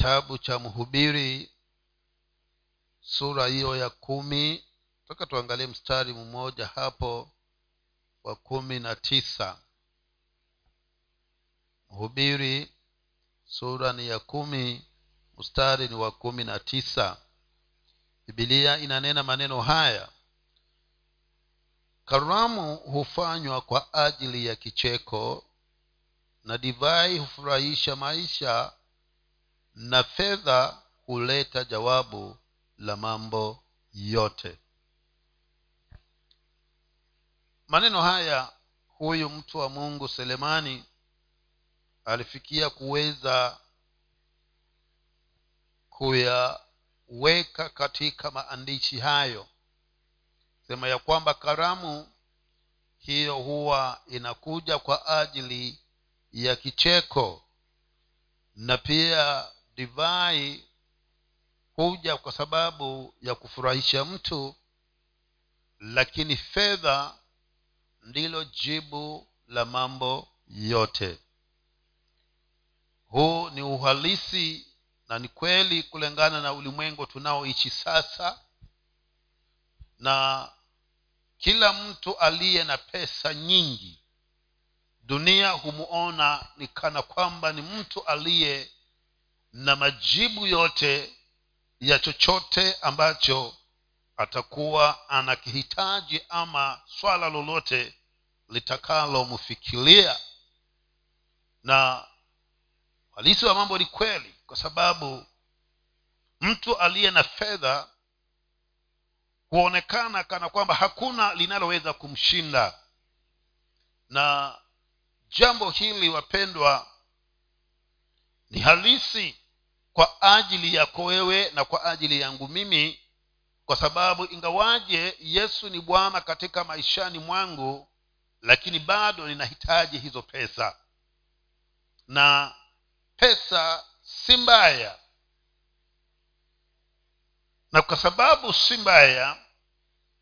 kitabu cha mhubiri sura hiyo ya kumi. Toka tuangalie mstari mmoja hapo wa kumi na tisa. Mhubiri sura ni ya kumi mstari ni wa kumi na tisa. Bibilia inanena maneno haya karamu hufanywa kwa ajili ya kicheko na divai hufurahisha maisha na fedha huleta jawabu la mambo yote. Maneno haya huyu mtu wa mungu selemani alifikia kuweza kuyaweka katika maandishi hayo. Sema ya kwamba karamu hiyo huwa inakuja kwa ajili ya kicheko na pia divai huja kwa sababu ya kufurahisha mtu lakini fedha ndilo jibu la mambo yote. Huu ni uhalisi na ni kweli kulingana na ulimwengu tunaoishi sasa na kila mtu aliye na pesa nyingi dunia humuona ni kana kwamba ni mtu aliye na majibu yote ya chochote ambacho atakuwa anakihitaji ama swala lolote litakalomfikiria na halisi wa mambo ni kweli kwa sababu mtu aliye na fedha huonekana kana kwamba hakuna linaloweza kumshinda. Na jambo hili wapendwa ni halisi kwa ajili yako wewe na kwa ajili yangu mimi kwa sababu ingawaje yesu ni bwana katika maishani mwangu lakini bado ninahitaji hizo pesa. Na pesa si mbaya. Na kwa sababu si mbaya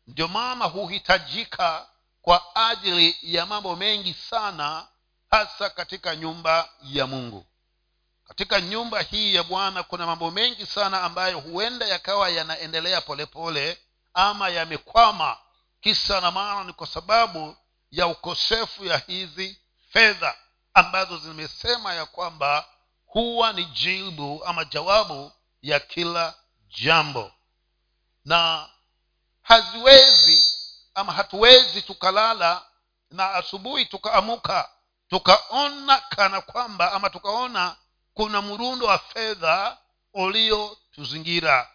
ndio maana huhitajika kwa ajili ya mambo mengi sana hasa katika nyumba ya mungu katika nyumba hii ya bwana kuna mambo mengi sana ambayo huenda yakawa yanaendelea polepole ama yamekwama. Kisa na maana ni kwa sababu ya ukosefu ya hizi fedha ambazo zimesema ya kwamba huwa ni jibu ama jawabu ya kila jambo. Na haziwezi ama hatuwezi tukalala na asubuhi tukaamuka tukaona kana kwamba ama tukaona kuna mrundo wa fedha uliotuzingira.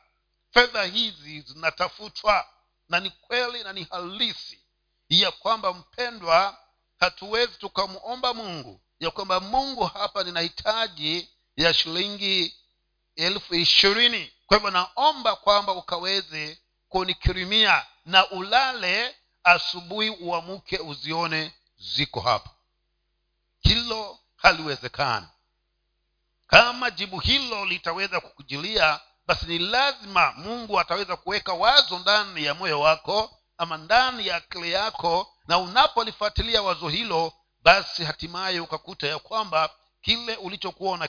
Fedha hizi zinatafutwa na ni kweli na ni halisi ya kwamba mpendwa hatuwezi tukamwomba mungu ya kwamba mungu hapa ninahitaji ya shilingi elfu ishirini. Kwa hivyo naomba kwamba ukaweze kunikirimia na ulale asubuhi uamuke uzione ziko hapa. Hilo haliwezekani kama jibu hilo litaweza kukujilia basi ni lazima mungu ataweza kuweka wazo ndani ya moyo wako ama ndani ya akili yako na unapolifuatilia wazo hilo basi hatimaye ukakuta ya kwamba kile ulichokuwa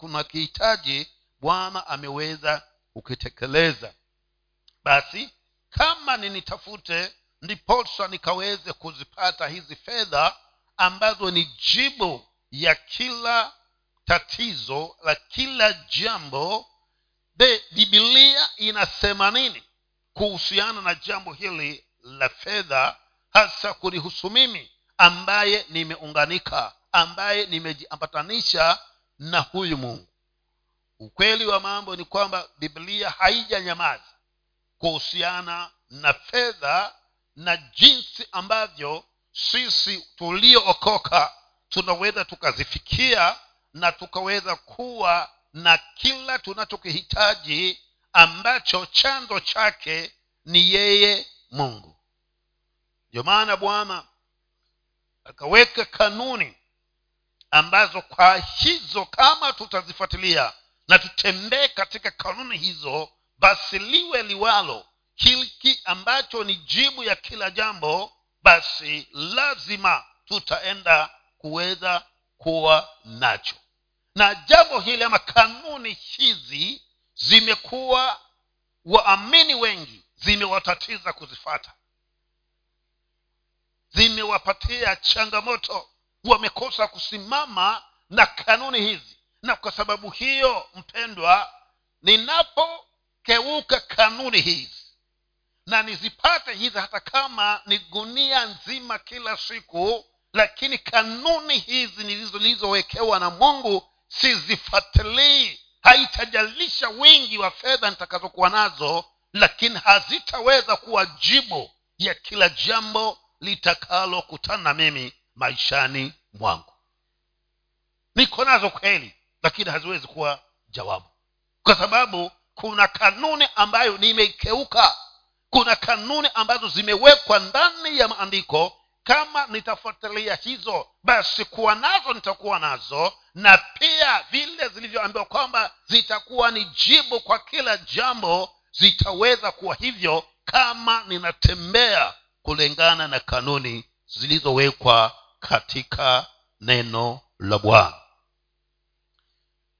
unakihitaji bwana ameweza kukitekeleza. Basi kama ninitafute ndiposa nikaweze kuzipata hizi fedha ambazo ni jibu ya kila tatizo la kila jambo. De bibilia inasema nini kuhusiana na jambo hili la fedha hasa kunihusu mimi ambaye nimeunganika ambaye nimejiambatanisha na huyu mungu? Ukweli wa mambo ni kwamba biblia haijanyamaza kuhusiana na fedha na jinsi ambavyo sisi tuliookoka tunaweza tukazifikia na tukaweza kuwa na kila tunachokihitaji ambacho chanzo chake ni yeye mungu. Ndio maana bwana akaweka kanuni ambazo kwa hizo kama tutazifuatilia na tutembee katika kanuni hizo basi liwe liwalo hiki ambacho ni jibu ya kila jambo basi lazima tutaenda kuweza kuwa nacho. Na jambo hili ama kanuni hizi zimekuwa waamini wengi zimewatatiza kuzifata. Zimewapatia changamoto wamekosa kusimama na kanuni hizi. Na kwa sababu hiyo mpendwa ninapokeuka kanuni hizi na nizipate hizi hata kama ni gunia nzima kila siku lakini kanuni hizi nilizowekewa na mungu sizifatilii haitajalisha wingi wa fedha nitakazokuwa nazo lakini hazitaweza kuwa jibu ya kila jambo litakalokutana na mimi maishani mwangu. Niko nazo kweli lakini haziwezi kuwa jawabu. Kwa sababu kuna kanuni ambayo nimeikeuka kuna kanuni ambazo zimewekwa ndani ya maandiko kama nitafuatilia hizo basi kuwa nazo nitakuwa nazo na pia vile zilivyoambiwa kwamba zitakuwa ni jibu kwa kila jambo zitaweza kuwa hivyo kama ninatembea kulingana na kanuni zilizowekwa katika neno la bwana.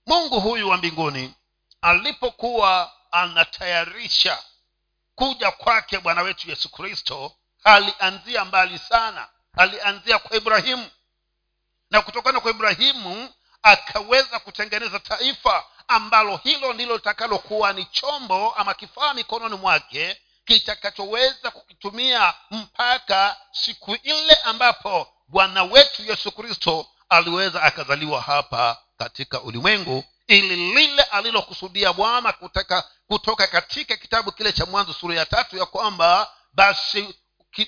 Mungu huyu wa mbinguni alipokuwa anatayarisha kuja kwake bwana wetu yesu kristo alianzia mbali sana. Alianzia kwa ibrahimu. Na kutokana kwa ibrahimu akaweza kutengeneza taifa ambalo hilo ndilo litakalokuwa ni chombo ama kifaa mikononi mwake kitakachoweza kukitumia mpaka siku ile ambapo bwana wetu yesu kristo aliweza akazaliwa hapa katika ulimwengu ili lile alilokusudia bwana kutoka, katika kitabu kile cha mwanzo sura ya tatu ya kwamba basi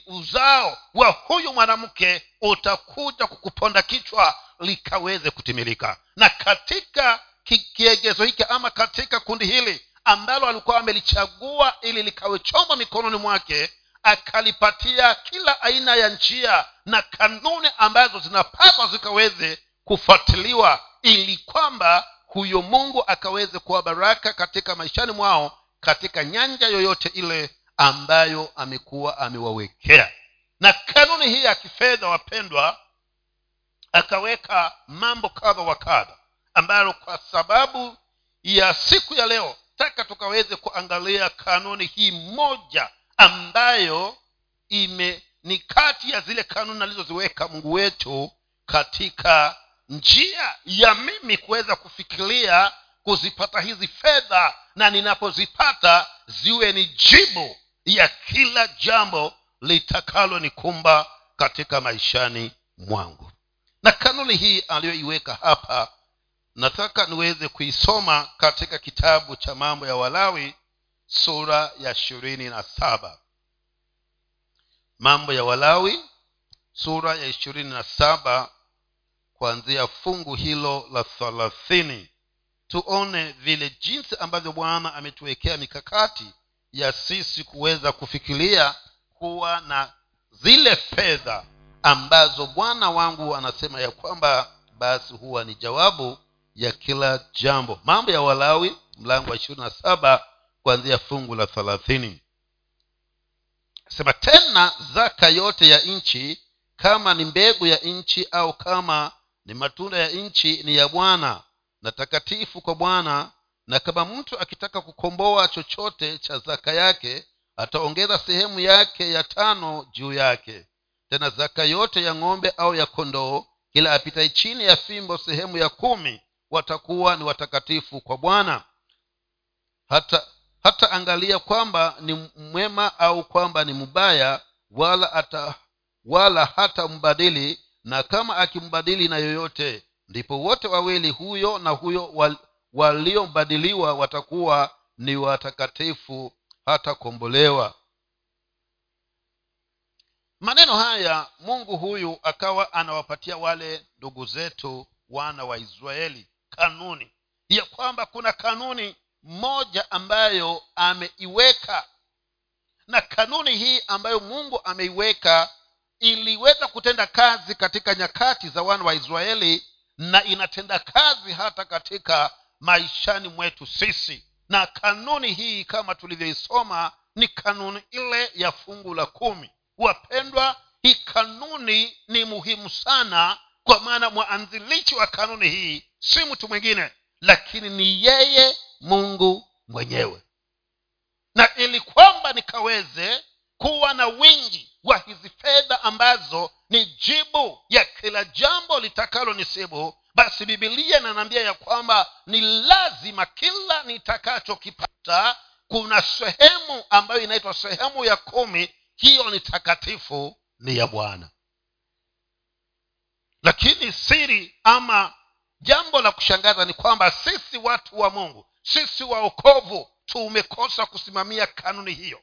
uzao wa huyu mwanamke utakuja kukuponda kichwa likaweze kutimilika. Na katika kiegezo hiki ama katika kundi hili ambalo alikuwa amelichagua ili likawechomba mikononi mwake akalipatia kila aina ya njia na kanuni ambazo zinapaswa zikaweze kufuatiliwa ili kwamba huyo mungu akaweze kuwa baraka katika maishani mwao katika nyanja yoyote ile ambayo amekuwa amewawekea. Na kanuni hii ya kifedha wapendwa akaweka mambo kadha wa kadha ambayo kwa sababu ya siku ya leo taka tukaweze kuangalia kanuni hii moja ambayo ime ni kati ya zile kanuni alizoziweka mungu wetu katika njia ya mimi kuweza kufikiria kuzipata hizi fedha na ninapozipata ziwe ni jibu ya kila jambo litakalonikumba katika maishani mwangu. Na kanuni hii aliyoiweka hapa nataka niweze kuisoma katika kitabu cha mambo ya walawi sura ya ishirini na saba. Mambo ya walawi sura ya ishirini na saba kuanzia fungu hilo la thalathini. Tuone vile jinsi ambavyo bwana ametuwekea mikakati ya sisi kuweza kufikiria kuwa na zile fedha ambazo bwana wangu anasema ya kwamba basi huwa ni jawabu ya kila jambo. Mambo ya walawi mlango wa ishirini na saba kuanzia fungu la thelathini. Sema tena zaka yote ya nchi kama ni mbegu ya nchi au kama ni matunda ya nchi ni ya bwana na takatifu kwa bwana na kama mtu akitaka kukomboa chochote cha zaka yake ataongeza sehemu yake ya tano juu yake. Tena zaka yote ya ng'ombe au ya kondoo kila apitai chini ya fimbo sehemu ya kumi watakuwa ni watakatifu kwa bwana. Hata hata angalia kwamba ni mwema au kwamba ni mbaya wala ata wala hata mbadili na kama akimbadili na yoyote ndipo wote wawili huyo na huyo wal, waliombadiliwa watakuwa ni watakatifu hata kombolewa maneno haya mungu huyu akawa anawapatia wale ndugu zetu wana wa israeli kanuni ya kwamba kuna kanuni moja ambayo ameiweka. Na kanuni hii ambayo mungu ameiweka iliweza kutenda kazi katika nyakati za wana wa israeli na inatenda kazi hata katika maishani mwetu sisi. Na kanuni hii kama tulivyoisoma ni kanuni ile ya fungu la kumi. Wapendwa hii kanuni ni muhimu sana kwa maana mwanzilishi wa kanuni hii si mtu mwingine lakini ni yeye mungu mwenyewe. Na ili kwamba nikaweze kuwa na wingi wa hizi fedha ambazo ni jibu ya kila jambo litakalo nisibu basi bibilia inanaambia ya kwamba ni lazima kila nitakachokipata kuna sehemu ambayo inaitwa sehemu ya kumi hiyo ni takatifu ni ya bwana. Lakini siri ama jambo la kushangaza ni kwamba sisi watu wa mungu sisi waokovu tumekosa kusimamia kanuni hiyo.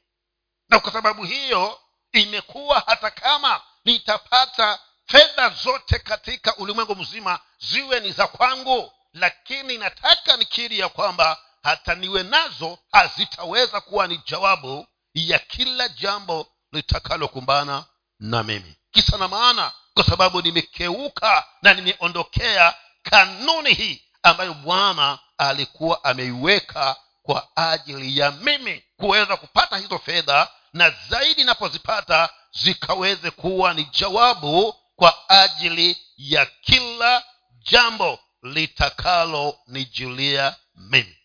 Na kwa sababu hiyo imekuwa hata kama nitapata fedha zote katika ulimwengu mzima ziwe ni za kwangu lakini nataka nikiri ya kwamba hata niwe nazo hazitaweza kuwa ni jawabu ya kila jambo litakalokumbana na mimi. Kisa na maana kwa sababu nimekeuka na nimeondokea kanuni hii ambayo bwana alikuwa ameiweka kwa ajili ya mimi kuweza kupata hizo fedha na zaidi napozipata zikaweze kuwa ni jawabu kwa ajili ya kila jambo litakalo nijulia mimi.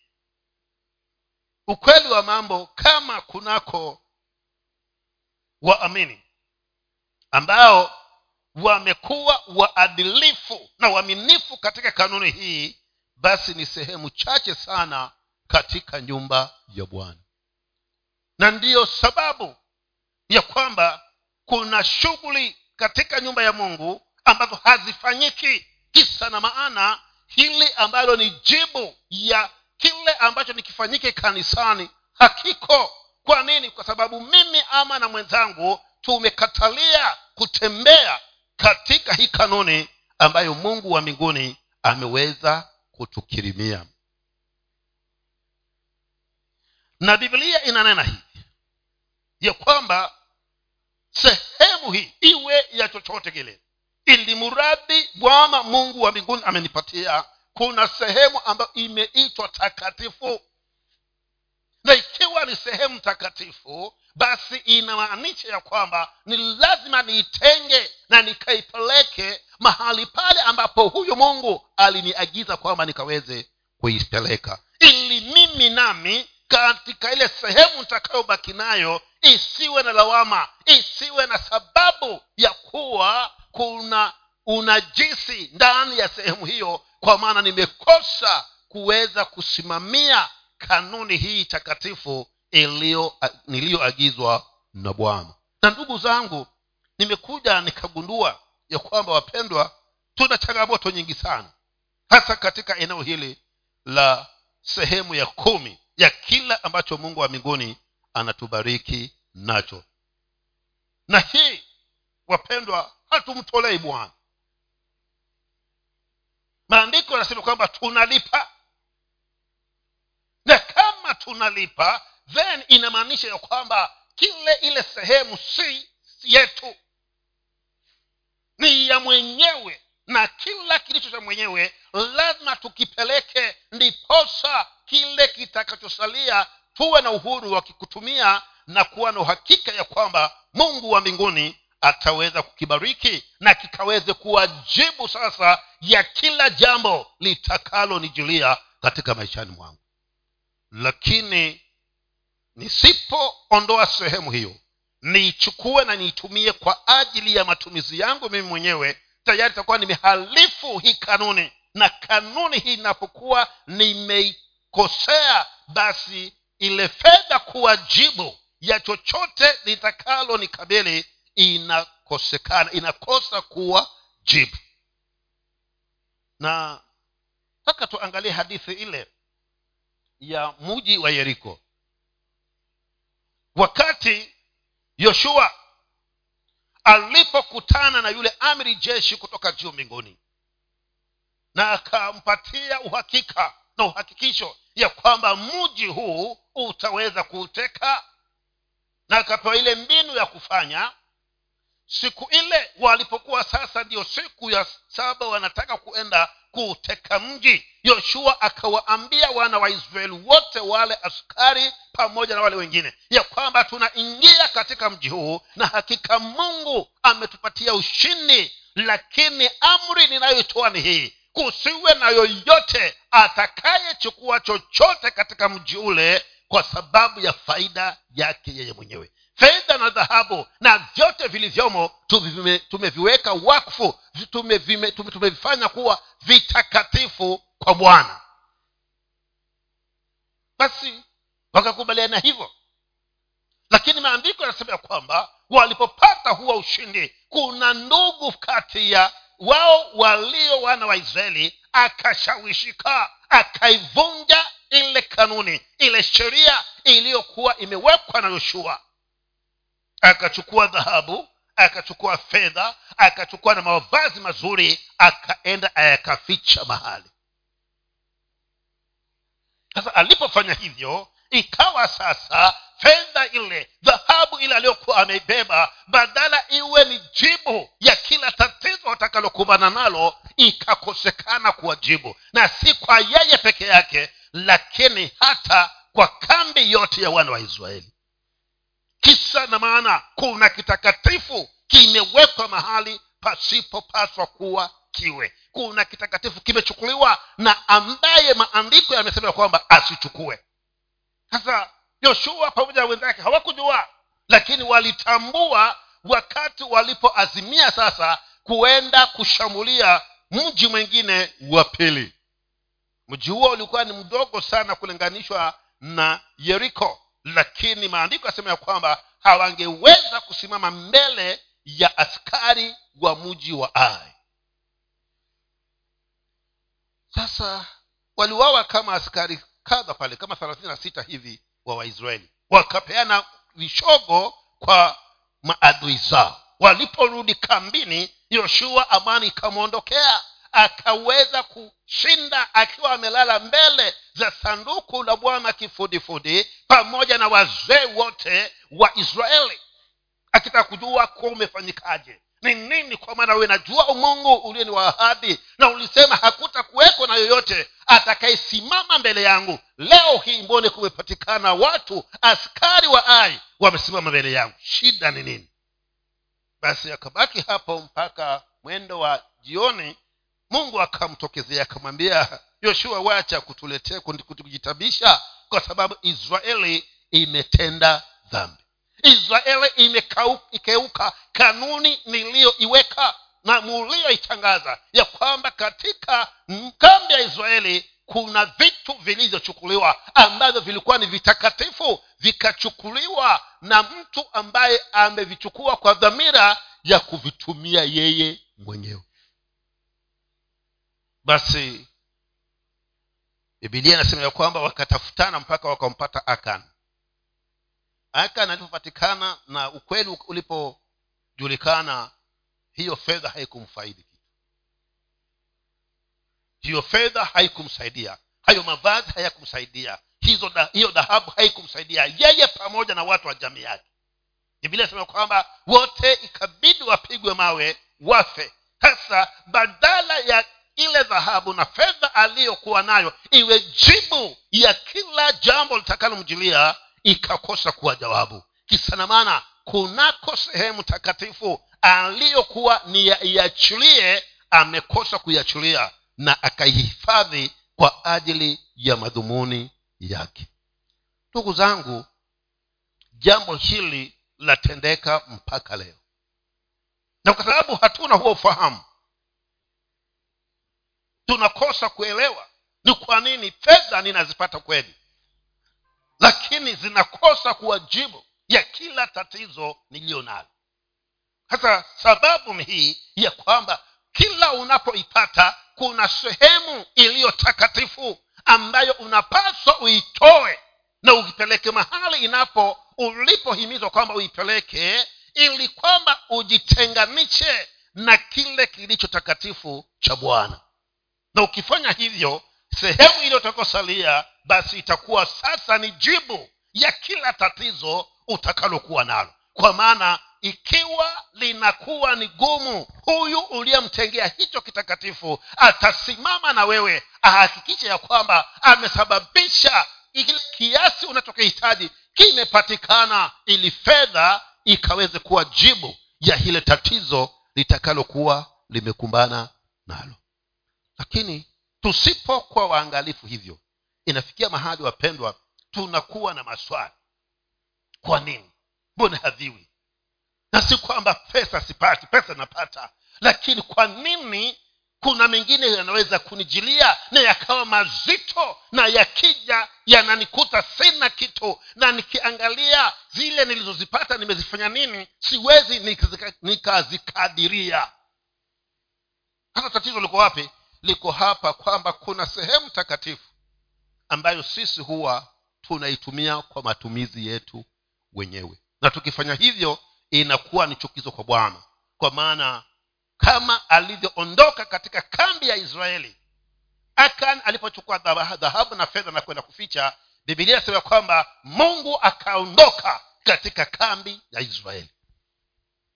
Ukweli wa mambo kama kunako waamini ambao wamekuwa waadilifu na waaminifu katika kanuni hii basi ni sehemu chache sana katika nyumba ya bwana. Na ndiyo sababu ya kwamba kuna shughuli katika nyumba ya mungu ambazo hazifanyiki kisa na maana hili ambalo ni jibu ya kile ambacho nikifanyike kanisani hakiko. Kwa nini? Kwa sababu mimi ama na mwenzangu tumekatalia kutembea katika hii kanuni ambayo mungu wa mbinguni ameweza kutukirimia. Na biblia inanena hivi ya kwamba sehemu hii iwe ya chochote kile. Ili mradi bwana mungu wa mbinguni amenipatia kuna sehemu ambayo imeitwa takatifu. Na ikiwa ni sehemu takatifu basi inamaanisha ya kwamba ni lazima niitenge na nikaipeleke mahali pale ambapo huyu mungu aliniagiza kwamba nikaweze kuipeleka. Ili mimi nami katika ile sehemu nitakayobaki nayo isiwe na lawama isiwe na sababu ya kuwa kuna unajisi ndani ya sehemu hiyo kwa maana nimekosa kuweza kusimamia kanuni hii takatifu niliyoagizwa na bwana. Na ndugu zangu nimekuja nikagundua ya kwamba wapendwa tuna changamoto nyingi sana hasa katika eneo hili la sehemu ya kumi ya kila ambacho mungu wa mbinguni anatubariki nacho. Na hii wapendwa hatumtolei bwana. Maandiko yanasema kwamba tunalipa. Na kama tunalipa then inamaanisha ya kwamba kile ile sehemu si yetu. Ni ya mwenyewe. Na kila kilicho cha mwenyewe lazima tukipeleke ndiposa kile kitakachosalia tuwe na uhuru wa kikutumia na kuwa na uhakika ya kwamba mungu wa mbinguni ataweza kukibariki na kikaweze kuwa jibu sasa ya kila jambo litakalonijulia katika maishani mwangu. Lakini nisipoondoa sehemu hiyo niichukue na niitumie kwa ajili ya matumizi yangu mimi mwenyewe tayari itakuwa nimehalifu hii kanuni. Na kanuni hii inapokuwa nimeikosea basi ile fedha kuwa jibu ya chochote litakalo nikabili inakosekana inakosa kuwa jibu. Na taka tuangalie hadithi ile ya muji wa yeriko. Wakati yoshua alipokutana na yule amri jeshi kutoka juu mbinguni na akampatia uhakika na uhakikisho ya kwamba mji huu utaweza kuuteka na akapewa ile mbinu ya kufanya siku ile walipokuwa sasa ndiyo siku ya saba wanataka kuenda kuuteka mji yoshua akawaambia wana wa israeli wote wale askari pamoja na wale wengine ya kwamba tunaingia katika mji huu na hakika mungu ametupatia ushindi lakini amri ninayoitoa ni hii kusiwe na yoyote atakayechukua chochote katika mji ule kwa sababu ya faida yake yeye mwenyewe. Fedha na dhahabu na vyote vilivyomo tumeviweka wakfu tumevifanya tume, tume kuwa vitakatifu kwa bwana. Basi wakakubaliana hivyo. Lakini maandiko yanasema ya kwamba walipopata huwa ushindi kuna ndugu kati ya wao walio wana wa israeli akashawishika akaivunja ile kanuni ile sheria iliyokuwa imewekwa na yoshua. Akachukua dhahabu akachukua fedha akachukua na mavazi mazuri akaenda ayakaficha mahali. Sasa alipofanya hivyo ikawa sasa fedha ile dhahabu ile aliyokuwa ameibeba badala iwe ni jibu ya kila tatizo atakalokumbana nalo ikakosekana kuwa jibu. Na si kwa yeye peke yake lakini hata kwa kambi yote ya wana wa israeli. Kisa na maana kuna kitakatifu kimewekwa mahali pasipopaswa kuwa kiwe. Kuna kitakatifu kimechukuliwa na ambaye maandiko yamesema kwamba asichukue. Sasa yoshua pamoja na wenzake hawakujua lakini walitambua wakati walipoazimia sasa kuenda kushambulia mji mwingine wa pili. Mji huo ulikuwa ni mdogo sana kulinganishwa na yeriko lakini maandiko yasema ya kwamba hawangeweza kusimama mbele ya askari wa mji wa ai. Sasa waliwawa kama askari kadha pale kama thelathini na sita hivi wa waisraeli. Wakapeana vishogo kwa maadui zao. Waliporudi kambini yoshua amani ikamwondokea. Akaweza kushinda akiwa amelala mbele za sanduku la bwana kifudifudi pamoja na wazee wote wa israeli. Akitaka kujua kuwa umefanyikaje ni nini kwa maana wewe najua umungu ulio ni wa ahadi na ulisema hakuta kuweko na yoyote atakayesimama mbele yangu? Leo hii mbone kumepatikana watu askari wa ai wamesimama mbele yangu. Shida ni nini? Basi akabaki hapo mpaka mwendo wa jioni mungu akamtokezea akamwambia yoshua wacha kutuletea kujitabisha kwa sababu israeli imetenda dhambi israeli imekeuka kanuni niliyoiweka na mulioitangaza ya kwamba katika kambi ya israeli kuna vitu vilivyochukuliwa ambavyo vilikuwa ni vitakatifu vikachukuliwa na mtu ambaye amevichukua kwa dhamira ya kuvitumia yeye mwenyewe. Basi bibilia inasema ya kwamba wakatafutana mpaka wakampata akan akan alipopatikana na ukweli ulipojulikana hiyo fedha haikumfaidi kitu. Hiyo fedha haikumsaidia. Hayo mavazi hayakumsaidia. Hizo da, hiyo dhahabu haikumsaidia. Yeye pamoja na watu wa jamii yake. Bibilia inasema kwamba wote ikabidi wapigwe mawe wafe. Sasa badala ya ile dhahabu na fedha aliyokuwa nayo iwe jibu ya kila jambo litakalomjilia ikakosa kuwa jawabu. Kisanamana kunako sehemu takatifu aliyokuwa ni yaiachilie amekosa kuiachilia na akaihifadhi kwa ajili ya madhumuni yake. Ndugu zangu jambo hili latendeka mpaka leo. Na kwa sababu hatuna huo ufahamu tunakosa kuelewa ni kwa nini fedha ninazipata kweli lakini zinakosa kuwajibu ya kila tatizo niliyo nalo. Hasa sababu ni hii ya kwamba kila unapoipata kuna sehemu iliyo takatifu ambayo unapaswa uitoe na uipeleke mahali inapo ulipohimizwa kwamba uipeleke ili kwamba ujitenganishe na kile kilicho takatifu cha bwana. Na ukifanya hivyo sehemu iliyotakosalia basi itakuwa sasa ni jibu ya kila tatizo utakalokuwa nalo. Kwa maana ikiwa linakuwa ni gumu huyu uliyemtengea hicho kitakatifu atasimama na wewe ahakikishe ya kwamba amesababisha ile kiasi unachokihitaji kimepatikana ili fedha ikaweze kuwa jibu ya hile tatizo litakalokuwa limekumbana nalo. Lakini tusipokuwa waangalifu hivyo inafikia mahali wapendwa tunakuwa na maswali. Kwa nini? Mbona hadhiwi? Na si kwamba pesa sipati pesa napata. Lakini kwa nini kuna mengine yanaweza kunijilia na yakawa mazito na yakija yananikuta sina kitu? Na nikiangalia zile nilizozipata nimezifanya nini siwezi nikazikadiria. Hata tatizo liko wapi? Liko hapa kwamba kuna sehemu takatifu ambayo sisi huwa tunaitumia kwa matumizi yetu wenyewe. Na tukifanya hivyo inakuwa ni chukizo kwa bwana. Kwa maana kama alivyoondoka katika kambi ya israeli akan alipochukua dhahabu na fedha na kwenda kuficha bibilia sema kwamba mungu akaondoka katika kambi ya israeli.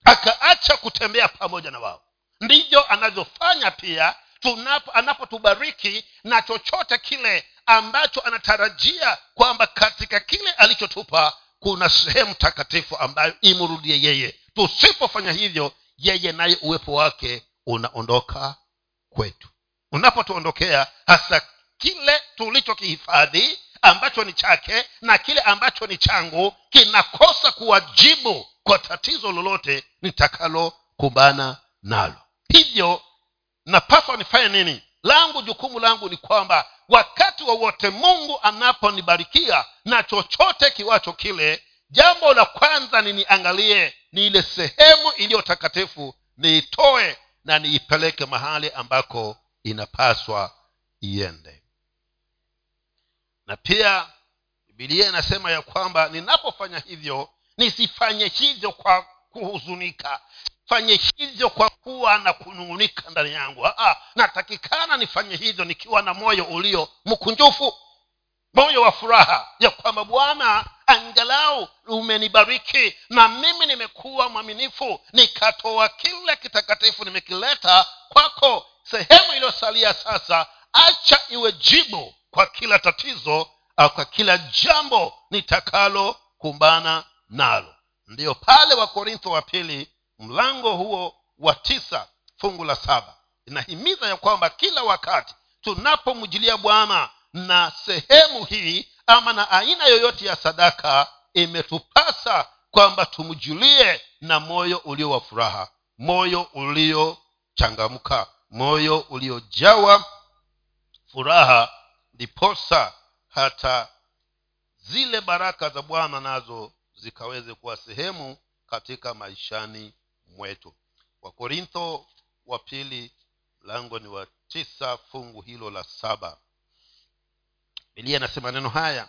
Akaacha kutembea pamoja na wao. Ndivyo anavyofanya pia tunapo anapotubariki na chochote kile ambacho anatarajia kwamba katika kile alichotupa kuna sehemu takatifu ambayo imrudie yeye. Tusipofanya hivyo yeye naye uwepo wake unaondoka kwetu. Unapotuondokea hasa kile tulichokihifadhi ambacho ni chake na kile ambacho ni changu kinakosa kuwajibu kwa tatizo lolote nitakalokumbana nalo. Hivyo napaswa nifanye nini? Langu jukumu langu ni kwamba wakati wowote wa mungu anaponibarikia na chochote kiwacho kile jambo la kwanza niniangalie ni ile sehemu iliyo takatifu niitoe na niipeleke mahali ambako inapaswa iende. Na pia bibilia inasema ya kwamba ninapofanya hivyo nisifanye hivyo kwa kuhuzunika fanye hivyo kwa kuwa na kunung'unika ndani yangu. Aa, natakikana nifanye hivyo nikiwa na moyo ulio mkunjufu moyo wa furaha ya kwamba bwana angalau umenibariki na mimi nimekuwa mwaminifu nikatoa kile kitakatifu nimekileta kwako. Sehemu iliyosalia sasa acha iwe jibu kwa kila tatizo au kwa kila jambo nitakalokumbana nalo. Ndiyo pale wakorintho wa pili mlango huo wa tisa fungu la saba. Inahimiza ya kwamba kila wakati tunapomjilia bwana na sehemu hii ama na aina yoyote ya sadaka imetupasa kwamba tumjulie na moyo ulio wa furaha moyo uliochangamka moyo uliojawa furaha ndiposa hata zile baraka za bwana nazo zikaweze kuwa sehemu katika maishani mwetu. Wakorintho wa pili mlango ni wa tisa fungu hilo la saba. Bilia anasema neno haya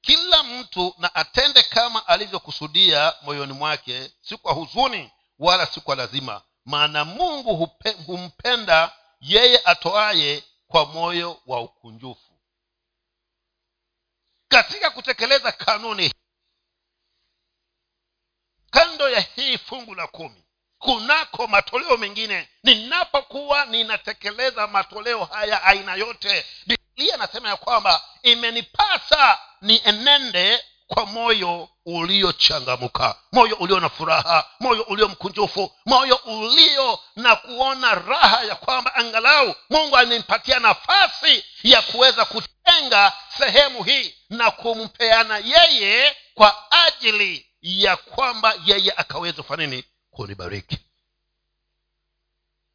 kila mtu na atende kama alivyokusudia moyoni mwake si kwa huzuni wala si kwa lazima. Maana mungu humpenda yeye atoaye kwa moyo wa ukunjufu. Katika kutekeleza kanuni kando ya hii fungu la kumi kunako matoleo mengine. Ninapokuwa ninatekeleza matoleo haya aina yote biblia anasema ya kwamba imenipasa nienende kwa moyo uliochangamuka moyo ulio na furaha moyo ulio mkunjufu moyo ulio na kuona raha ya kwamba angalau mungu amenipatia nafasi ya kuweza kutenga sehemu hii na kumpeana yeye kwa ajili ya kwamba yeye akaweza kufanya nini? Kunibariki.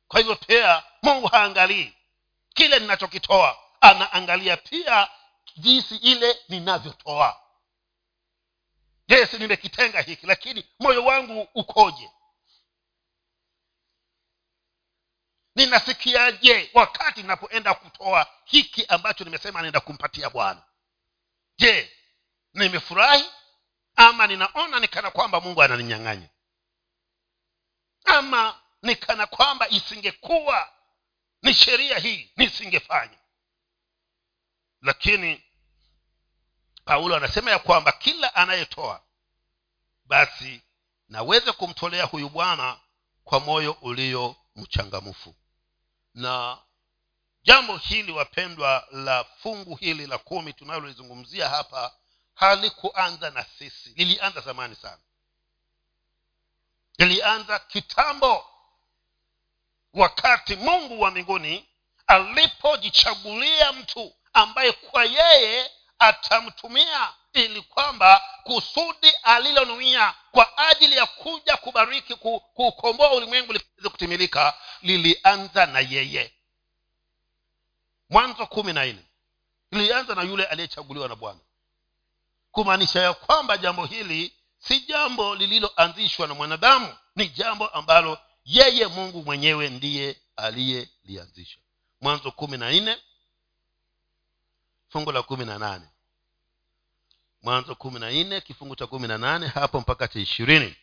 Kwa hivyo pia mungu haangalii. Kile ninachokitoa anaangalia pia jinsi ile ninavyotoa. Jesi nimekitenga hiki lakini moyo wangu ukoje? Ninasikiaje wakati ninapoenda kutoa hiki ambacho nimesema naenda kumpatia bwana? Je nimefurahi ama ninaona nikana kwamba mungu ananinyang'anya. Ama nikana kwamba isingekuwa ni sheria hii nisingefanya. Lakini paulo anasema ya kwamba kila anayetoa basi naweze kumtolea huyu bwana kwa moyo ulio mchangamfu. Na jambo hili wapendwa la fungu hili la kumi tunalolizungumzia hapa halikuanza na sisi. Lilianza zamani sana. Lilianza kitambo. Wakati mungu wa mbinguni alipojichagulia mtu ambaye kwa yeye atamtumia ili kwamba kusudi alilonuia kwa ajili ya kuja kubariki kuukomboa ulimwengu liweze kutimilika lilianza na yeye. Mwanzo kumi na nne. Lilianza na yule aliyechaguliwa na bwana kumaanisha ya kwamba jambo hili si jambo lililoanzishwa na mwanadamu. Ni jambo ambalo yeye mungu mwenyewe ndiye aliyelianzisha. Mwanzo kumi na nne fungu la kumi na nane. Mwanzo kumi na nne kifungu cha kumi na nane hapo mpaka cha ishirini.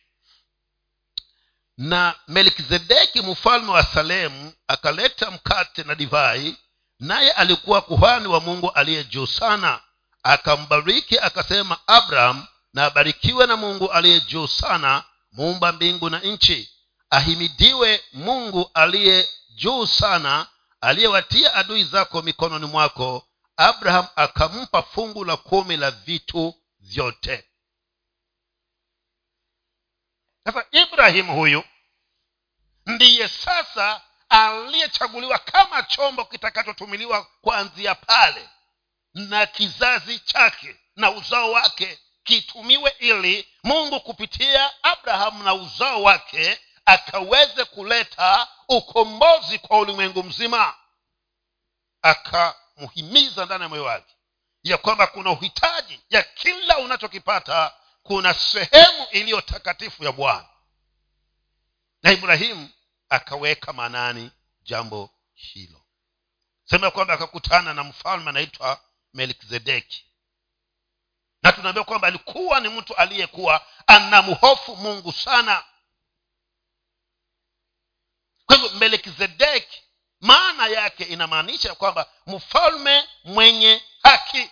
Na melkizedeki mfalme wa salemu akaleta mkate na divai naye alikuwa kuhani wa mungu aliye juu sana akambariki akasema abraham na abarikiwe na mungu aliye juu sana muumba mbingu na nchi. Ahimidiwe mungu aliye juu sana aliyewatia adui zako mikononi mwako. Abraham akampa fungu la kumi la vitu vyote. Sasa ibrahimu huyu ndiye sasa aliyechaguliwa kama chombo kitakachotumiliwa kuanzia pale na kizazi chake na uzao wake kitumiwe ili mungu kupitia abrahamu na uzao wake akaweze kuleta ukombozi kwa ulimwengu mzima. Akamhimiza ndani ya moyo wake ya kwamba kuna uhitaji ya kila unachokipata kuna sehemu iliyo takatifu ya bwana. Na ibrahimu akaweka maanani jambo hilo. Sema kwamba akakutana na mfalme anaitwa melkizedeki. Na tunaambia kwamba alikuwa ni mtu aliyekuwa anamhofu mungu sana. Kwa hivyo melkizedeki maana yake inamaanisha kwamba mfalme mwenye haki.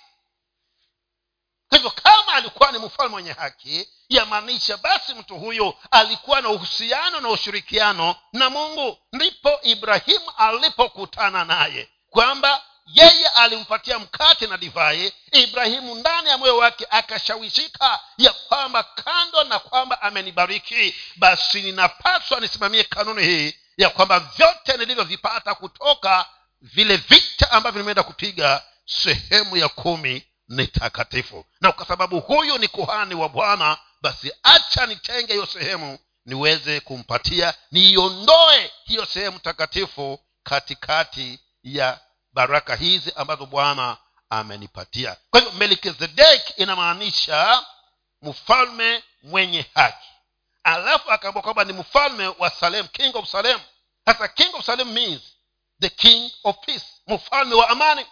Kwa hivyo kama alikuwa ni mfalme mwenye haki yamaanisha basi mtu huyo alikuwa na uhusiano na ushirikiano na mungu. Ndipo ibrahimu alipokutana naye kwamba yeye alimpatia mkate na divai ibrahimu ndani ya moyo wake akashawishika ya kwamba kando na kwamba amenibariki basi ninapaswa nisimamie kanuni hii ya kwamba vyote nilivyovipata kutoka vile vita ambavyo nimeenda kupiga sehemu ya kumi ni takatifu. Na kwa sababu huyu ni kuhani wa bwana basi acha nitenge hiyo sehemu niweze kumpatia niiondoe hiyo sehemu takatifu katikati ya baraka hizi ambazo bwana amenipatia. Kwa hivyo melkizedek inamaanisha mfalme mwenye haki. Alafu akaambia kwamba ni mfalme wa salem king of salem. Sasa king of salem means the king of peace mfalme wa amani.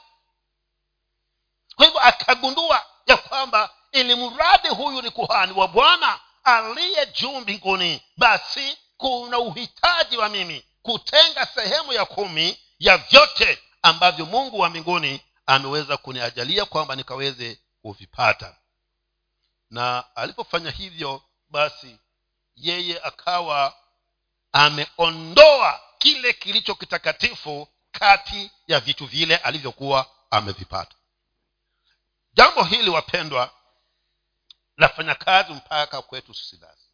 Kwa hivyo akagundua ya kwamba ili mradi huyu ni kuhani wa bwana aliye juu mbinguni basi kuna uhitaji wa mimi kutenga sehemu ya kumi ya vyote ambavyo mungu wa mbinguni ameweza kuniajalia kwamba nikaweze kuvipata. Na alipofanya hivyo basi yeye akawa ameondoa kile kilicho kitakatifu kati ya vitu vile alivyokuwa amevipata. Jambo hili wapendwa lafanya kazi mpaka kwetu sisi basi.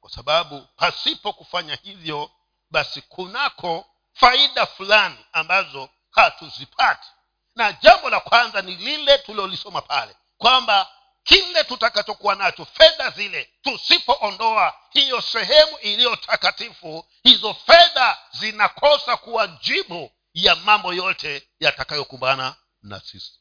Kwa sababu pasipo kufanya hivyo basi kunako faida fulani ambazo hatuzipati. Na jambo la kwanza ni lile tulilolisoma pale kwamba kile tutakachokuwa nacho fedha zile tusipoondoa hiyo sehemu iliyo takatifu hizo fedha zinakosa kuwa jibu ya mambo yote yatakayokumbana na sisi.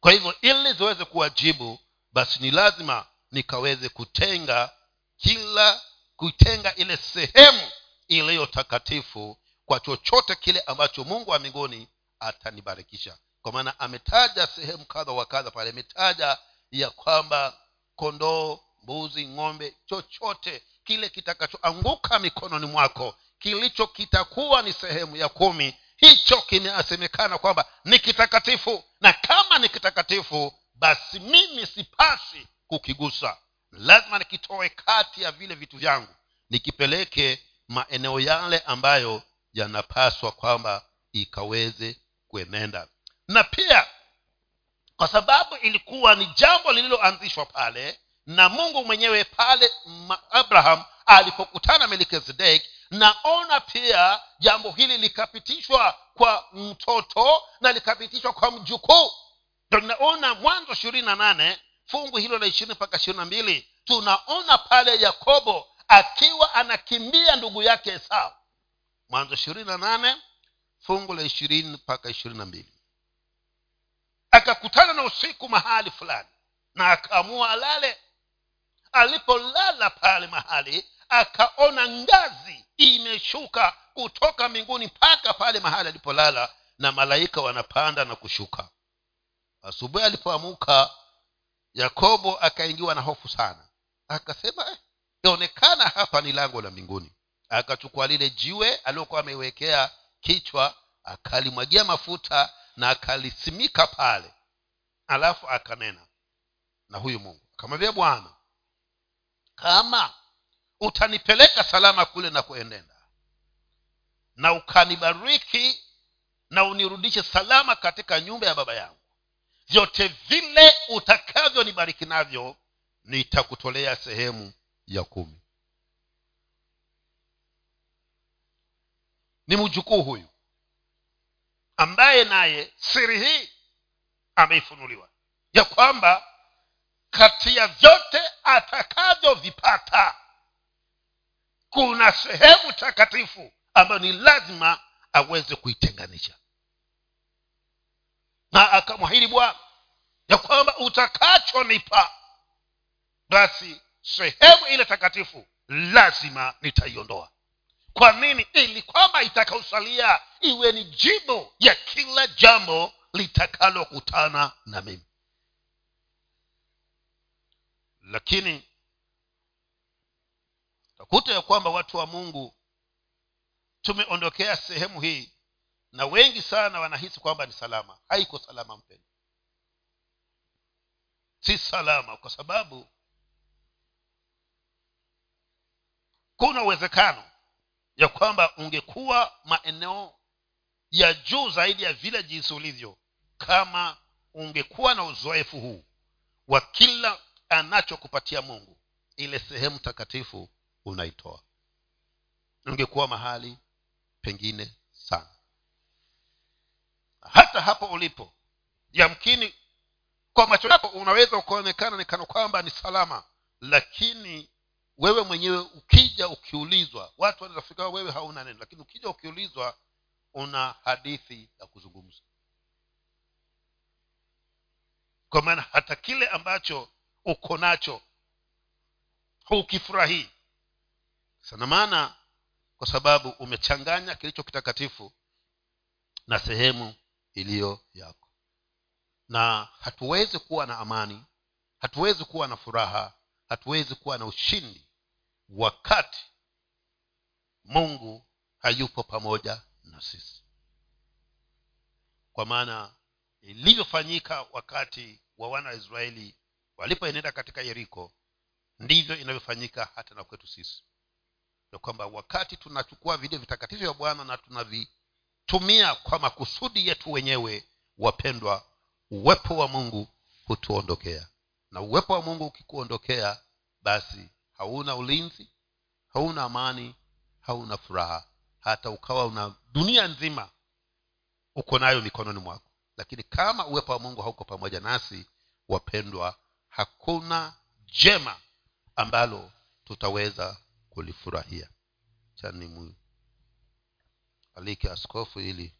Kwa hivyo ili ziweze kuwajibu basi ni lazima nikaweze kutenga kila kuitenga ile sehemu iliyo takatifu kwa chochote kile ambacho mungu wa mbinguni atanibarikisha. Kwa maana ametaja sehemu kadha wa kadha pale ametaja ya kwamba kondoo mbuzi ng'ombe chochote kile kitakachoanguka mikononi mwako kilicho kitakuwa ni sehemu ya kumi hicho kimeasemekana kwamba ni kitakatifu. Na kama ni kitakatifu basi mimi sipasi kukigusa. Lazima nikitoe kati ya vile vitu vyangu nikipeleke maeneo yale ambayo yanapaswa kwamba ikaweze kuenenda. Na pia kwa sababu ilikuwa ni jambo lililoanzishwa pale na mungu mwenyewe pale abraham alipokutana melkizedek naona pia jambo hili likapitishwa kwa mtoto na likapitishwa kwa mjukuu. Ndo naona mwanzo ishirini na nane fungu hilo la ishirini mpaka ishirini na mbili tunaona pale yakobo akiwa anakimbia ndugu yake esau. Mwanzo ishirini na nane fungu la ishirini mpaka ishirini na mbili. Akakutana na usiku mahali fulani na akaamua alale. Alipolala pale mahali akaona ngazi imeshuka kutoka mbinguni mpaka pale mahali alipolala na malaika wanapanda na kushuka. Asubuhi alipoamuka yakobo akaingiwa na hofu sana. Akasema eh, yaonekana hapa ni lango la mbinguni. Akachukua lile jiwe aliyokuwa ameiwekea kichwa akalimwagia mafuta na akalisimika pale. Alafu akanena na huyu mungu. Akamwambia bwana kama utanipeleka salama kule na kuendenda na ukanibariki na unirudishe salama katika nyumba ya baba yangu vyote vile utakavyonibariki navyo nitakutolea sehemu ya kumi. Ni mjukuu huyu ambaye naye siri hii ameifunuliwa ya kwamba kati ya vyote atakavyovipata kuna sehemu takatifu ambayo ni lazima aweze kuitenganisha. Na akamwahidi bwana ya kwamba utakachonipa basi sehemu ile takatifu lazima nitaiondoa. Kwa nini? Ili kwamba itakaosalia iwe ni jibu ya kila jambo litakalokutana na mimi. Lakini takuta ya kwamba watu wa mungu tumeondokea sehemu hii na wengi sana wanahisi kwamba ni salama. Haiko salama mpendo si salama kwa sababu kuna uwezekano ya kwamba ungekuwa maeneo ya juu zaidi ya vile jinsi ulivyo kama ungekuwa na uzoefu huu wa kila anachokupatia mungu ile sehemu takatifu unaitoa. Ungekuwa mahali pengine sana. Hata hapo ulipo yamkini kwa macho yako unaweza ukaonekana nikana kwamba ni salama lakini wewe mwenyewe ukija ukiulizwa watu wanaweza wewe hauna neno lakini ukija ukiulizwa una hadithi ya kuzungumza. Kwa maana hata kile ambacho uko nacho hukifurahii sana maana kwa sababu umechanganya kilicho kitakatifu na sehemu iliyo yako. Na hatuwezi kuwa na amani hatuwezi kuwa na furaha hatuwezi kuwa na ushindi wakati mungu hayupo pamoja na sisi. Kwa maana ilivyofanyika wakati wa wana wa israeli walipoenenda katika yeriko ndivyo inavyofanyika hata na kwetu sisi. Ya kwamba wakati tunachukua vile vitakatifu vya bwana na tunavitumia kwa makusudi yetu wenyewe wapendwa uwepo wa mungu hutuondokea na uwepo wa mungu ukikuondokea basi hauna ulinzi hauna amani hauna furaha. Hata ukawa una dunia nzima uko nayo mikononi mwako. Lakini kama uwepo wa mungu hauko pamoja nasi wapendwa hakuna jema ambalo tutaweza kulifurahia. Chani alike askofu ili